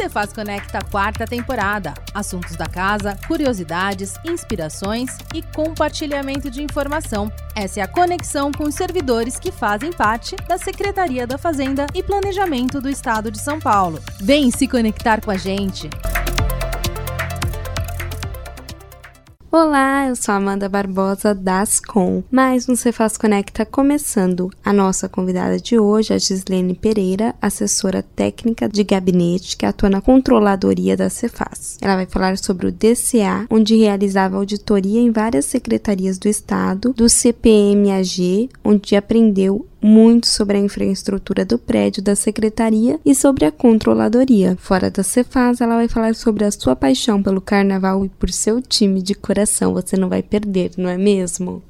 Cefaz Conecta quarta temporada. Assuntos da casa, curiosidades, inspirações e compartilhamento de informação. Essa é a conexão com os servidores que fazem parte da Secretaria da Fazenda e Planejamento do Estado de São Paulo. Vem se conectar com a gente. Olá, eu sou Amanda Barbosa das Com. Mais um Cefaz Conecta começando. A nossa convidada de hoje é a Gislene Pereira, assessora técnica de gabinete que atua na controladoria da Cefaz. Ela vai falar sobre o DCA, onde realizava auditoria em várias secretarias do estado, do CPMAG, onde aprendeu muito sobre a infraestrutura do prédio da secretaria e sobre a controladoria. Fora da Cefaz, ela vai falar sobre a sua paixão pelo carnaval e por seu time de coração. Você não vai perder, não é mesmo?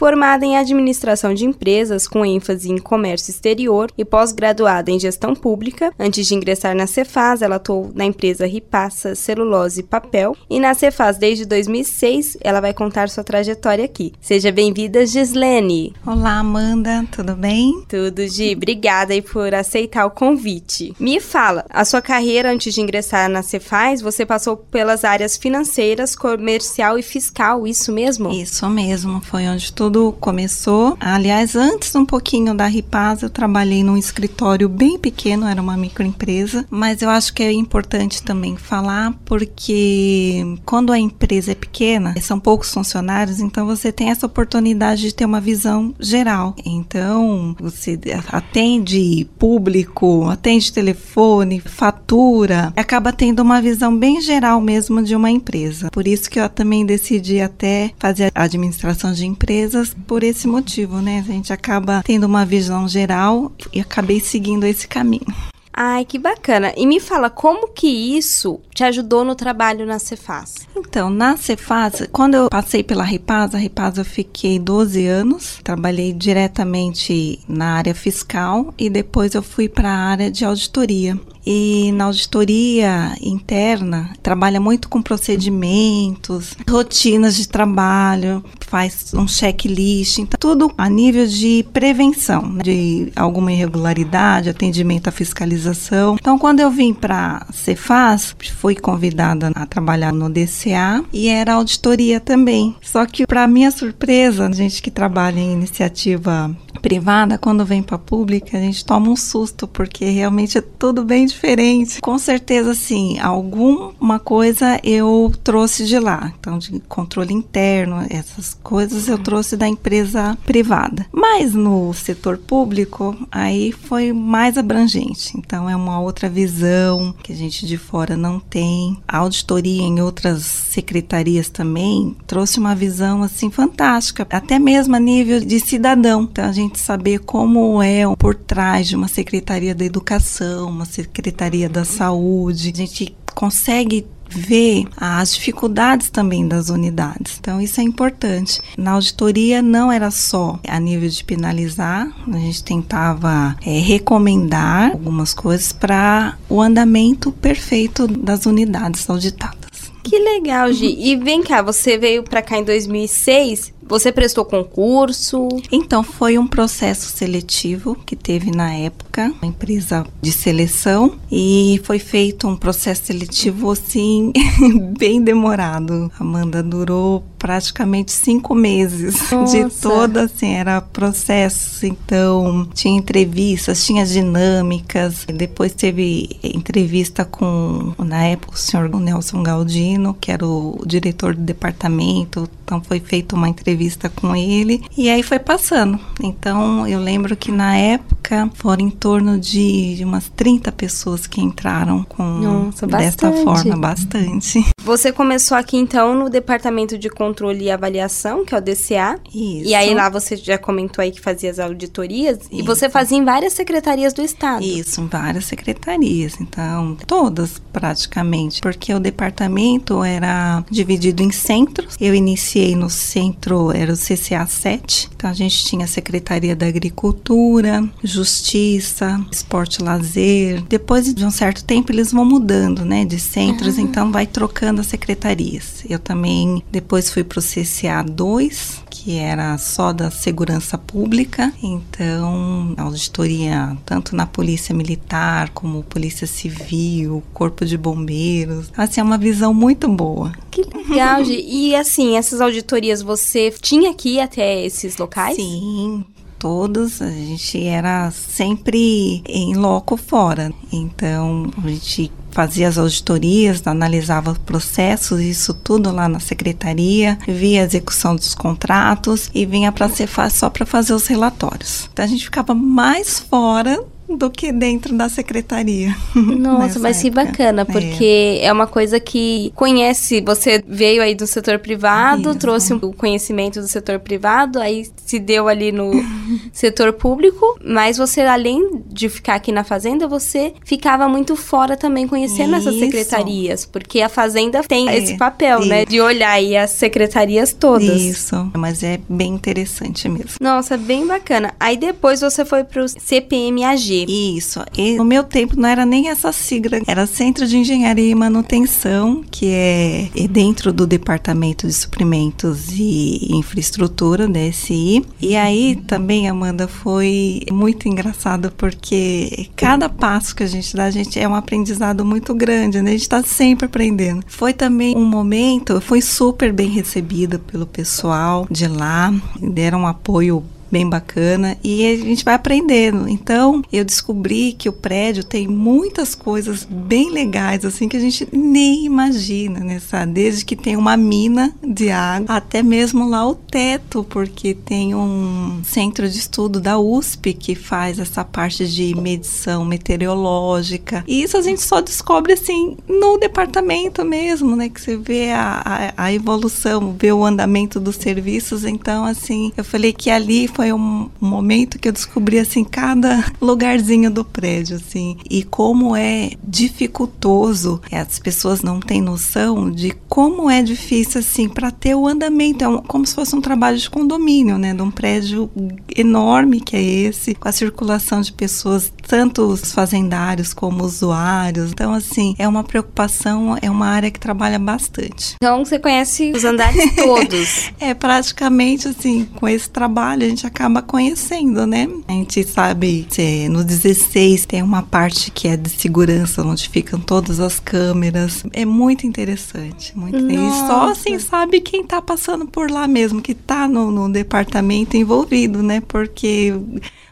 Formada em administração de empresas com ênfase em comércio exterior e pós-graduada em gestão pública, antes de ingressar na Cefaz, ela atuou na empresa Ripassa Celulose e Papel e na Cefaz desde 2006. Ela vai contar sua trajetória aqui. Seja bem-vinda, Gislene. Olá, Amanda, tudo bem? Tudo, Gi. Obrigada aí por aceitar o convite. Me fala, a sua carreira antes de ingressar na Cefaz, você passou pelas áreas financeiras, comercial e fiscal, isso mesmo? Isso mesmo, foi onde tudo tudo começou. Aliás, antes um pouquinho da Ripaz, eu trabalhei num escritório bem pequeno, era uma microempresa, mas eu acho que é importante também falar porque quando a empresa é pequena, são poucos funcionários, então você tem essa oportunidade de ter uma visão geral. Então, você atende público, atende telefone, fatura, acaba tendo uma visão bem geral mesmo de uma empresa. Por isso que eu também decidi até fazer administração de empresas por esse motivo, né? A gente acaba tendo uma visão geral e acabei seguindo esse caminho. Ai, que bacana. E me fala, como que isso te ajudou no trabalho na Cefaz? Então, na Cefaz, quando eu passei pela Repaz, a Repaz eu fiquei 12 anos, trabalhei diretamente na área fiscal e depois eu fui para a área de auditoria. E na auditoria interna, trabalha muito com procedimentos, rotinas de trabalho, faz um checklist, então, tudo a nível de prevenção né, de alguma irregularidade, atendimento à fiscalização. Então, quando eu vim para Cefaz, fui convidada a trabalhar no DCA e era auditoria também. Só que, para minha surpresa, gente que trabalha em iniciativa privada, quando vem para pública, a gente toma um susto, porque realmente é tudo bem diferente. Com certeza, sim, alguma coisa eu trouxe de lá. Então, de controle interno, essas coisas eu trouxe da empresa privada. Mas no setor público, aí foi mais abrangente. Então, é uma outra visão que a gente de fora não tem. A auditoria em outras secretarias também trouxe uma visão, assim, fantástica. Até mesmo a nível de cidadão. Então, a gente saber como é por trás de uma secretaria da educação, uma secretaria da saúde. A gente consegue ver as dificuldades também das unidades. Então, isso é importante. Na auditoria, não era só a nível de penalizar, a gente tentava é, recomendar algumas coisas para o andamento perfeito das unidades auditadas. Que legal, Gi. E vem cá, você veio para cá em 2006 você prestou concurso? Então, foi um processo seletivo que teve na época, uma empresa de seleção, e foi feito um processo seletivo assim, bem demorado. Amanda durou praticamente cinco meses Nossa. de toda, assim, era processo. Então, tinha entrevistas, tinha dinâmicas. Depois teve entrevista com, na época, o senhor Nelson Galdino, que era o diretor do departamento. Então, foi feita uma entrevista com ele e aí foi passando. Então eu lembro que na época foram em torno de, de umas 30 pessoas que entraram com Nossa, desta forma, bastante. Você começou aqui então no departamento de controle e avaliação, que é o DCA. Isso. E aí lá você já comentou aí que fazia as auditorias Isso. e você fazia em várias secretarias do estado. Isso, em várias secretarias, então todas praticamente, porque o departamento era dividido em centros. Eu iniciei no centro era o CCA 7. Então a gente tinha a Secretaria da Agricultura, justiça, esporte lazer. Depois de um certo tempo eles vão mudando, né, de centros, então vai trocando as secretarias. Eu também depois fui para o CCA 2, que era só da segurança pública, então auditoria tanto na polícia militar como polícia civil, corpo de bombeiros. Assim, é uma visão muito boa. Que legal, e assim, essas auditorias você tinha que ir até esses locais? Sim, todos, a gente era sempre em loco fora. Então, a gente fazia as auditorias, analisava processos, isso tudo lá na secretaria, via a execução dos contratos e vinha para ser só para fazer os relatórios. Então a gente ficava mais fora do que dentro da secretaria. Nossa, mas época. que bacana, porque é. é. uma coisa que conhece, você veio aí do setor privado, Isso. trouxe o conhecimento do setor privado, aí se deu ali no setor público, mas você além de ficar aqui na fazenda, você ficava muito fora também conhecendo Isso. essas secretarias, porque a fazenda tem é. esse papel, né, Isso. né, de olhar aí as secretarias todas. Isso, mas é bem interessante mesmo. Nossa, bem bacana. Aí depois você foi pro CPMAG. Isso. E no meu tempo não era nem essa sigla, era Centro de Engenharia e Manutenção, que é, é dentro do Departamento de Suprimentos e Infraestrutura da SI. E aí também, Amanda, foi muito engraçado porque cada passo que a gente dá, a gente é um aprendizado muito grande, né? A gente está sempre aprendendo. Foi também um momento, fui super bem recebida pelo pessoal de lá, deram um apoio bem bacana e a gente vai aprendendo. Então, eu descobri que o prédio tem muitas coisas bem legais assim que a gente nem imagina, né? Sabe? Desde que tem uma mina de água até mesmo lá o teto, porque tem um centro de estudo da USP que faz essa parte de medição meteorológica. E isso a gente só descobre assim no departamento mesmo, né? Que você vê a, a, a evolução, vê o andamento dos serviços. Então, assim, eu falei que ali foi foi um, momento que eu descobri assim cada lugarzinho do prédio assim e como é dificultoso. As pessoas não têm noção de como é difícil assim para ter o andamento. É um, como se fosse um trabalho de condomínio, né, de um prédio enorme que é esse, com a circulação de pessoas, tanto os fazendários como usuários. Então assim, é uma preocupação, é uma área que trabalha bastante. Então você conhece os andares todos? é praticamente assim, com esse trabalho a gente acaba conhecendo, né? A gente sabe que no 16 tem uma parte que é de segurança, onde ficam todas as câmeras. É muito interessante. Muito E só assim sabe quem tá passando por lá mesmo, que tá no, no departamento envolvido, né? Porque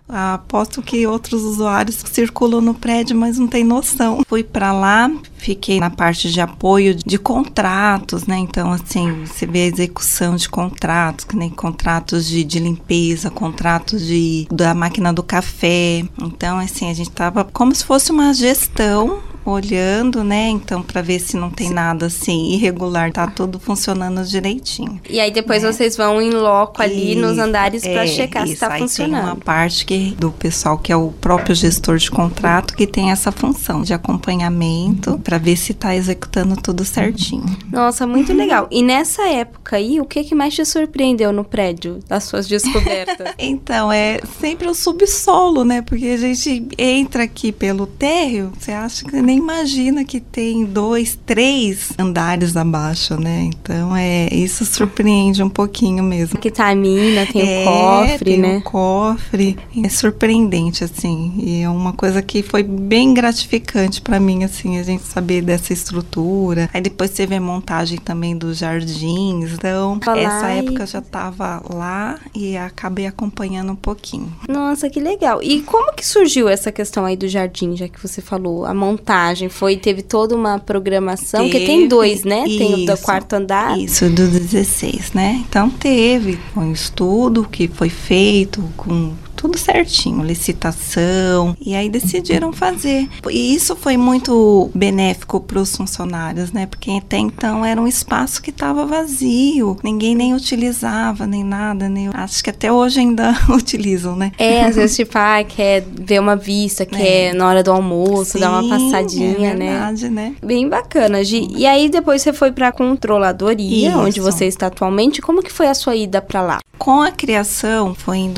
Aposto que outros usuários circulam no prédio, mas não tem noção. Fui para lá, fiquei na parte de apoio de contratos, né? Então, assim, você vê a execução de contratos, que nem contratos de, de limpeza, contratos de, da máquina do café. Então, assim, a gente tava como se fosse uma gestão olhando, né? Então, para ver se não tem nada assim irregular, tá tudo funcionando direitinho. E aí depois né? vocês vão em loco ali nos andares para é, checar isso, se tá aí funcionando. Tem uma parte que, do pessoal que é o próprio gestor de contrato que tem essa função de acompanhamento para ver se tá executando tudo certinho. Nossa, muito legal. E nessa época aí, o que que mais te surpreendeu no prédio das suas descobertas? então, é sempre o subsolo, né? Porque a gente entra aqui pelo térreo, você acha que nem imagina que tem dois, três andares abaixo, né? Então é isso surpreende um pouquinho mesmo. Que tá a mina, tem é, o cofre, tem né? o cofre. É surpreendente assim, e é uma coisa que foi bem gratificante para mim assim, a gente saber dessa estrutura. Aí depois teve a montagem também dos jardins. Então, Olá, essa época eu já tava lá e acabei acompanhando um pouquinho. Nossa, que legal. E como que surgiu essa questão aí do jardim, já que você falou, a montagem foi, teve toda uma programação, teve, que tem dois, né? Isso, tem o do quarto andar. Isso, do 16, né? Então teve um estudo que foi feito com tudo certinho, licitação, e aí decidiram fazer. E isso foi muito benéfico para os funcionários, né? Porque até então era um espaço que estava vazio, ninguém nem utilizava, nem nada, nem acho que até hoje ainda utilizam, né? É, às vezes tipo, ah, quer ver uma vista, quer é. na hora do almoço, Sim, dar uma passadinha, é né? verdade, né? né? Bem bacana, Gi. E aí depois você foi para a controladoria, isso. onde você está atualmente. Como que foi a sua ida para lá? Com a criação, foi em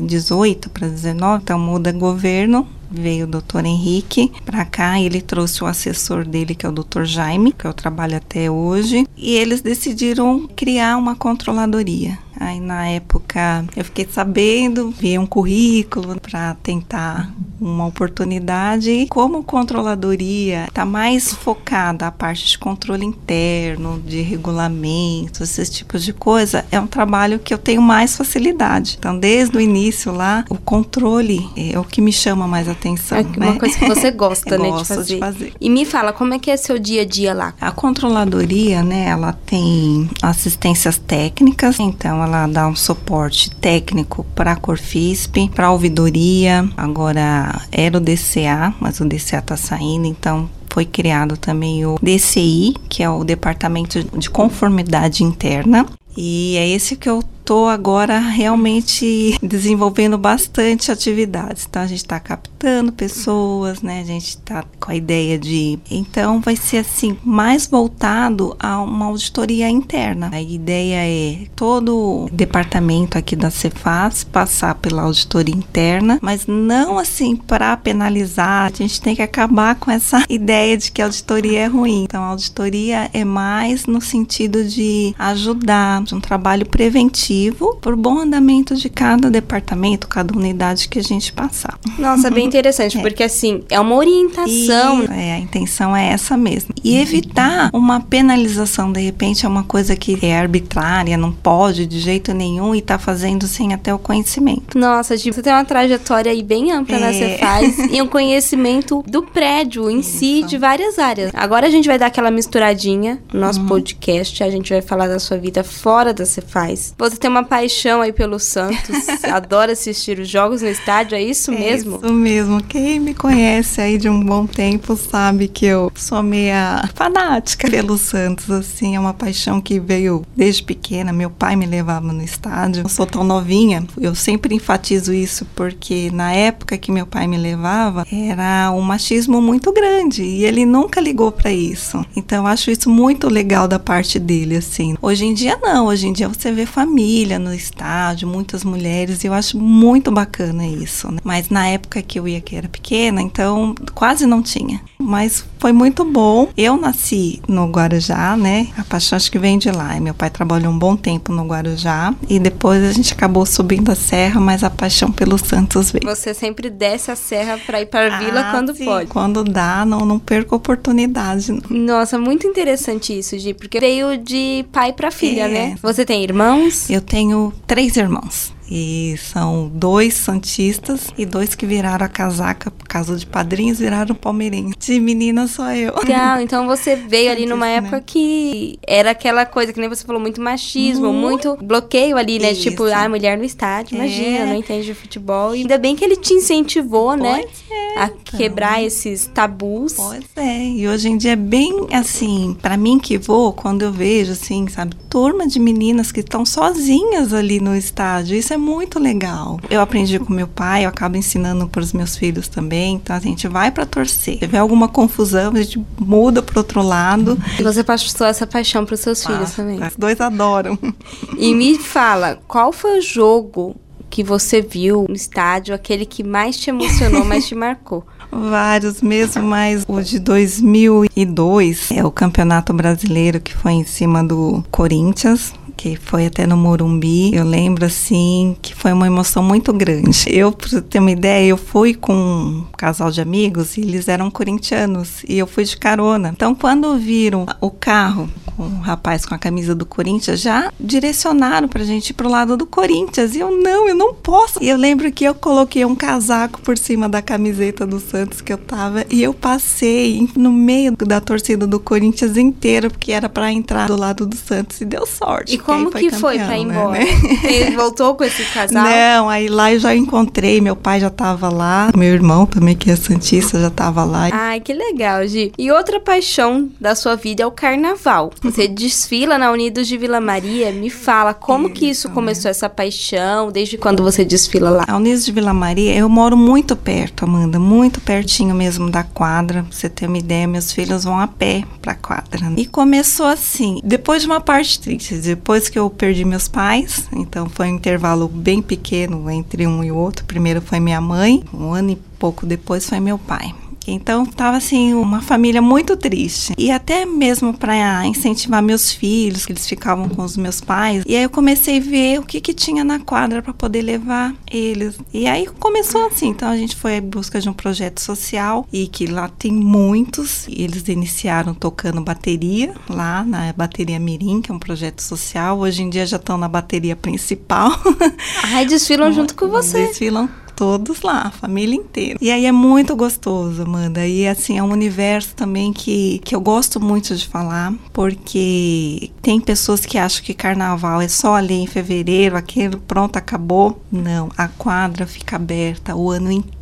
2018 para 2019, então muda governo, veio o doutor Henrique para cá, ele trouxe o assessor dele, que é o doutor Jaime, que eu trabalho até hoje, e eles decidiram criar uma controladoria. Aí na época eu fiquei sabendo, vi um currículo para tentar uma oportunidade. Como controladoria está mais focada a parte de controle interno, de regulamentos, esses tipos de coisa, é um trabalho que eu tenho mais facilidade. Então, desde o início lá, o controle é o que me chama mais atenção. É né? uma coisa que você gosta, né, de fazer. de fazer. E me fala, como é que é seu dia a dia lá? A controladoria, né, ela tem assistências técnicas, então ela dá um suporte técnico para a Corfisp, para a ouvidoria, agora era o DCA, mas o DCA está saindo, então foi criado também o DCI, que é o Departamento de Conformidade Interna, e é esse que eu tô agora realmente desenvolvendo bastante atividades. Então a gente está captando pessoas, né? A gente está com a ideia de, então vai ser assim mais voltado a uma auditoria interna. A ideia é todo o departamento aqui da Cefaz passar pela auditoria interna, mas não assim para penalizar. A gente tem que acabar com essa ideia de que a auditoria é ruim. Então a auditoria é mais no sentido de ajudar, de um trabalho preventivo por bom andamento de cada departamento, cada unidade que a gente passar. Nossa, bem interessante, É. porque assim, é uma orientação. E, é, a intenção é essa mesmo. E evitar uma penalização, de repente, é uma coisa que é arbitrária, não pode de jeito nenhum e tá fazendo sem até o conhecimento. Nossa, tipo, você tem uma trajetória aí bem ampla na É. Cefaz e um conhecimento do prédio em si, Isso. de várias áreas. Agora a gente vai dar aquela misturadinha no nosso Uhum. podcast, a gente vai falar da sua vida fora da Cefaz. Você tem uma paixão aí pelo Santos, adora assistir os jogos no estádio, é isso mesmo? Isso mesmo. Quem me conhece aí de um bom tempo sabe que eu sou meia fanática pelo Santos, assim, é uma paixão que veio desde pequena. Meu pai me levava no estádio. Eu sou tão novinha, eu sempre enfatizo isso porque na época que meu pai me levava, era um machismo muito grande e ele nunca ligou para isso. Então eu acho isso muito legal da parte dele, assim. Hoje em dia não, hoje em dia você vê família no estádio, muitas mulheres, e eu acho muito bacana isso. né? Mas na época que eu ia, que era pequena, então quase não tinha. Mas foi muito bom. Eu nasci no Guarujá, né? A paixão acho que vem de lá. E meu pai trabalhou um bom tempo no Guarujá e depois a gente acabou subindo a serra, mas a paixão pelo Santos veio. Você sempre desce a serra pra ir pra vila Ah, quando sim. pode. Quando dá, não, não perco a oportunidade. não. Nossa, muito interessante isso, Gi, porque veio de pai pra filha, É. né? Você tem irmãos? Eu tenho três irmãos. E são dois santistas e dois que viraram a casaca por causa de padrinhos, viraram palmeirenses. De menina só eu. Legal, então você veio ali numa Santista, época né? que era aquela coisa que nem você falou, muito machismo, muito bloqueio ali, né? Isso. Tipo, ah, mulher no estádio, imagina, É. não entende de futebol. E ainda bem que ele te incentivou, né? Pois é, A então. quebrar esses tabus. Pois é, e hoje em dia é bem assim, pra mim que vou, quando eu vejo assim, sabe, turma de meninas que estão sozinhas ali no estádio, isso é muito legal. Eu aprendi com meu pai, eu acabo ensinando para os meus filhos também, então a gente vai pra torcer. Se tiver alguma confusão, a gente muda pro outro lado. E você passou essa paixão pros seus filhos Ah, também. Os dois adoram. E me fala, qual foi o jogo que você viu no estádio, aquele que mais te emocionou, mais te marcou? Vários mesmo, mas o de 2002 é o Campeonato Brasileiro que foi em cima do Corinthians. Que foi até no Morumbi. Eu lembro assim que foi uma emoção muito grande. Eu, pra ter uma ideia, eu fui com um casal de amigos e eles eram corintianos e eu fui de carona. Então, quando viram o carro o rapaz com a camisa do Corinthians, já direcionaram pra gente ir pro lado do Corinthians. E eu, não, eu não posso. E eu lembro que eu coloquei um casaco por cima da camiseta do Santos que eu tava e eu passei no meio da torcida do Corinthians inteira, porque era pra entrar do lado do Santos e deu sorte. E como que foi campeão, pra ir né, embora? né? Você voltou com esse casal? Não, aí lá eu já encontrei, meu pai já tava lá, meu irmão também, que é Santista, já tava lá. Ai, que legal, Gi. E outra paixão da sua vida é o carnaval. Você desfila na Unidos de Vila Maria. Me fala, como que isso começou, essa paixão? Desde quando você desfila lá? A Unidos de Vila Maria, eu moro muito perto, Amanda, muito pertinho mesmo da quadra. Pra você ter uma ideia, meus filhos vão a pé pra quadra. E começou assim, depois de uma parte triste, depois que eu perdi meus pais, então foi um intervalo bem pequeno entre um e outro. Primeiro foi minha mãe, um ano e pouco depois foi meu pai. Então estava assim uma família muito triste. E até mesmo para incentivar meus filhos, que eles ficavam com os meus pais. E aí eu comecei a ver o que que tinha na quadra para poder levar eles. E aí começou assim. Então a gente foi em busca de um projeto social e que lá tem muitos. E eles iniciaram tocando bateria lá na bateria Mirim, que é um projeto social. Hoje em dia já estão na bateria principal. Ai, desfilam junto com você. Desfilam todos lá, a família inteira. E aí é muito gostoso, Amanda. E assim, é um universo também que, que eu gosto muito de falar, porque tem pessoas que acham que carnaval é só ali em fevereiro, aquilo pronto, acabou. Não, a quadra fica aberta o ano inteiro.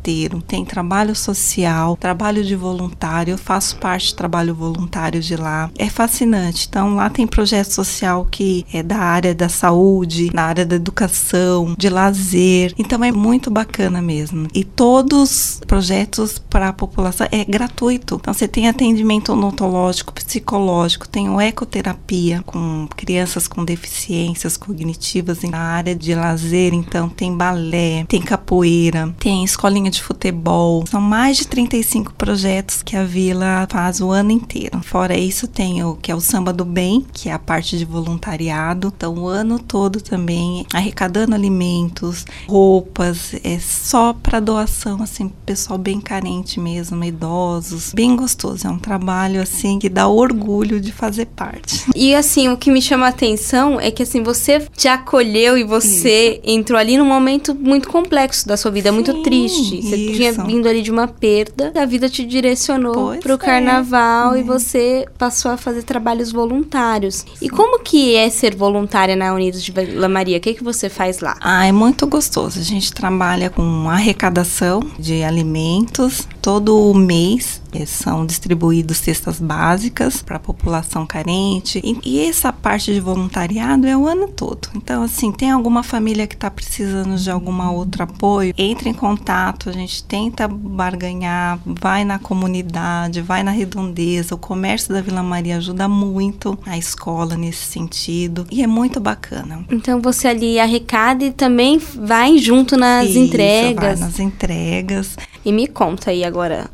Tem trabalho social, trabalho de voluntário, eu faço parte do trabalho voluntário de lá. É fascinante. Então lá tem projeto social que é da área da saúde, na área da educação, de lazer. Então é muito bacana mesmo. E todos os projetos para a população é gratuito. Então você tem atendimento odontológico, psicológico, tem o ecoterapia com crianças com deficiências cognitivas na área de lazer, então tem balé, tem capoeira, tem escolinha de futebol. São mais de 35 projetos que a vila faz o ano inteiro. Fora isso tem o que é o samba do bem, que é a parte de voluntariado. Então o ano todo também arrecadando alimentos, roupas, é só para doação, assim, pessoal bem carente mesmo, idosos, bem gostoso. É um trabalho, assim, que dá orgulho de fazer parte. E, assim, o que me chama a atenção é que, assim, você te acolheu e você isso. entrou ali num momento muito complexo da sua vida, Sim, muito triste. Você isso. tinha vindo ali de uma perda, a vida te direcionou para o é. carnaval é. e você passou a fazer trabalhos voluntários. Sim. E como que é ser voluntária na Unidos de Vila Maria? O que, que você faz lá? Ah, é muito gostoso. A gente trabalha com com arrecadação de alimentos todo mês são distribuídos cestas básicas para a população carente. E, e, essa parte de voluntariado é o ano todo. Então, assim, tem alguma família que está precisando de algum outro apoio, entre em contato, a gente tenta barganhar, vai na comunidade, vai na redondeza. O comércio da Vila Maria ajuda muito a escola nesse sentido e é muito bacana. Então, você ali arrecada e também vai junto nas Isso, entregas. Vai nas entregas. E me conta aí agora, agora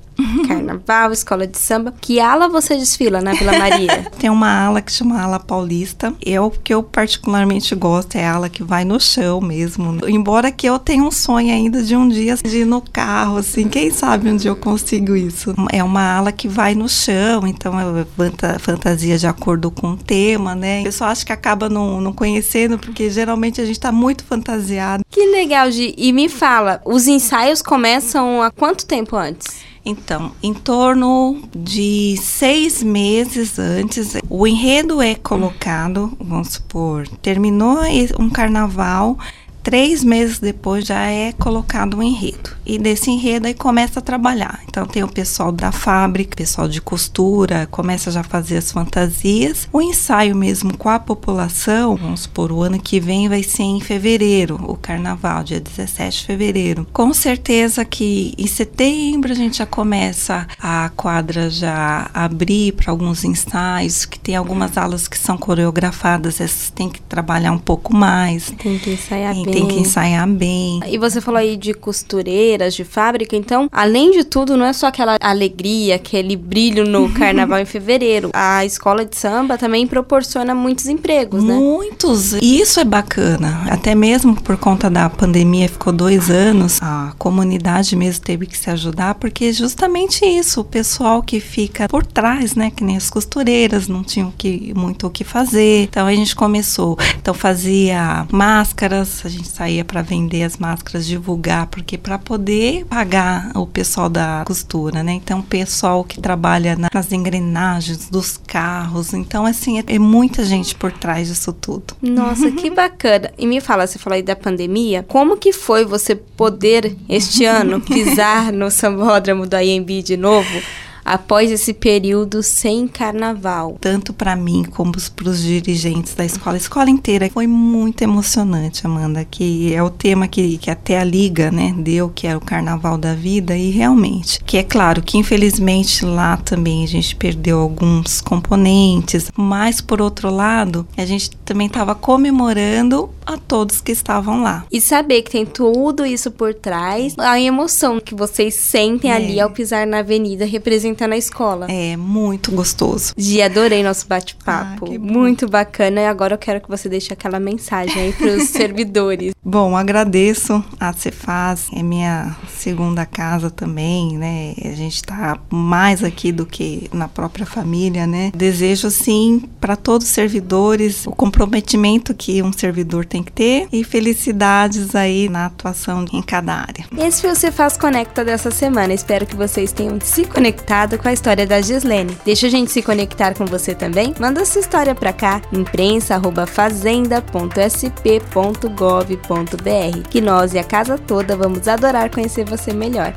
carnaval, escola de samba. Que ala você desfila na Vila Maria? Tem uma ala que chama ala paulista. Eu que eu particularmente gosto é a ala que vai no chão mesmo. Embora que eu tenha um sonho ainda de um dia de ir no carro, assim, quem sabe um dia eu consigo isso. É uma ala que vai no chão, então é fantasia de acordo com o tema, né? O pessoal acha que acaba não, não conhecendo, porque geralmente a gente tá muito fantasiado. Que legal, Gi. E me fala, os ensaios começam há quanto tempo antes? Então, em torno de seis meses antes, o enredo é colocado, vamos supor, terminou um carnaval, três meses depois já é colocado um enredo. E desse enredo aí começa a trabalhar. Então tem o pessoal da fábrica, pessoal de costura, começa já a fazer as fantasias. O ensaio mesmo com a população, vamos supor, o ano que vem vai ser em fevereiro, o carnaval, dia 17 de fevereiro. Com certeza que em setembro a gente já começa a quadra já abrir para alguns ensaios, que tem algumas aulas que são coreografadas, essas tem que trabalhar um pouco mais. Tem que ensaiar bem tem que ensaiar bem. E você falou aí de costureiras, de fábrica, então, além de tudo, não é só aquela alegria, aquele brilho no carnaval em fevereiro. A escola de samba também proporciona muitos empregos, né? Muitos. E isso é bacana. Até mesmo por conta da pandemia, ficou dois anos, a comunidade mesmo teve que se ajudar, porque justamente isso, o pessoal que fica por trás, né? Que nem as costureiras não tinham que, muito o que fazer. Então a gente começou. Então fazia máscaras, a gente gente saía para vender as máscaras, divulgar, porque para poder pagar o pessoal da costura, né? Então, o pessoal que trabalha nas engrenagens dos carros. Então, assim, é, é muita gente por trás disso tudo. Nossa, que bacana. E me fala, você falou aí da pandemia, como que foi você poder, este ano, pisar no sambódromo do IMB de novo? Após esse período sem carnaval? Tanto para mim como para os dirigentes da escola, a escola inteira foi muito emocionante, Amanda, que é o tema que, que até a Liga, né, deu, que era o Carnaval da Vida, e realmente, que é claro que infelizmente lá também a gente perdeu alguns componentes, mas por outro lado, a gente também estava comemorando a todos que estavam lá. E saber que tem tudo isso por trás, a emoção que vocês sentem é. ali ao pisar na avenida representando a escola. É muito gostoso. Gi, adorei nosso bate-papo. Ah, muito bacana. E agora eu quero que você deixe aquela mensagem aí para os servidores. Bom, agradeço a Cefaz, é minha segunda casa também, né? A gente está mais aqui do que na própria família, né? Desejo sim para todos os servidores o comprometimento que um servidor tem que ter e felicidades aí na atuação em cada área. Esse foi o Cefaz Conecta dessa semana. Espero que vocês tenham se conectado com a história da Gislene. Deixa a gente se conectar com você também? Manda sua história para cá, imprensa@fazenda.sp.gov.br, que nós e a casa toda vamos adorar conhecer você melhor.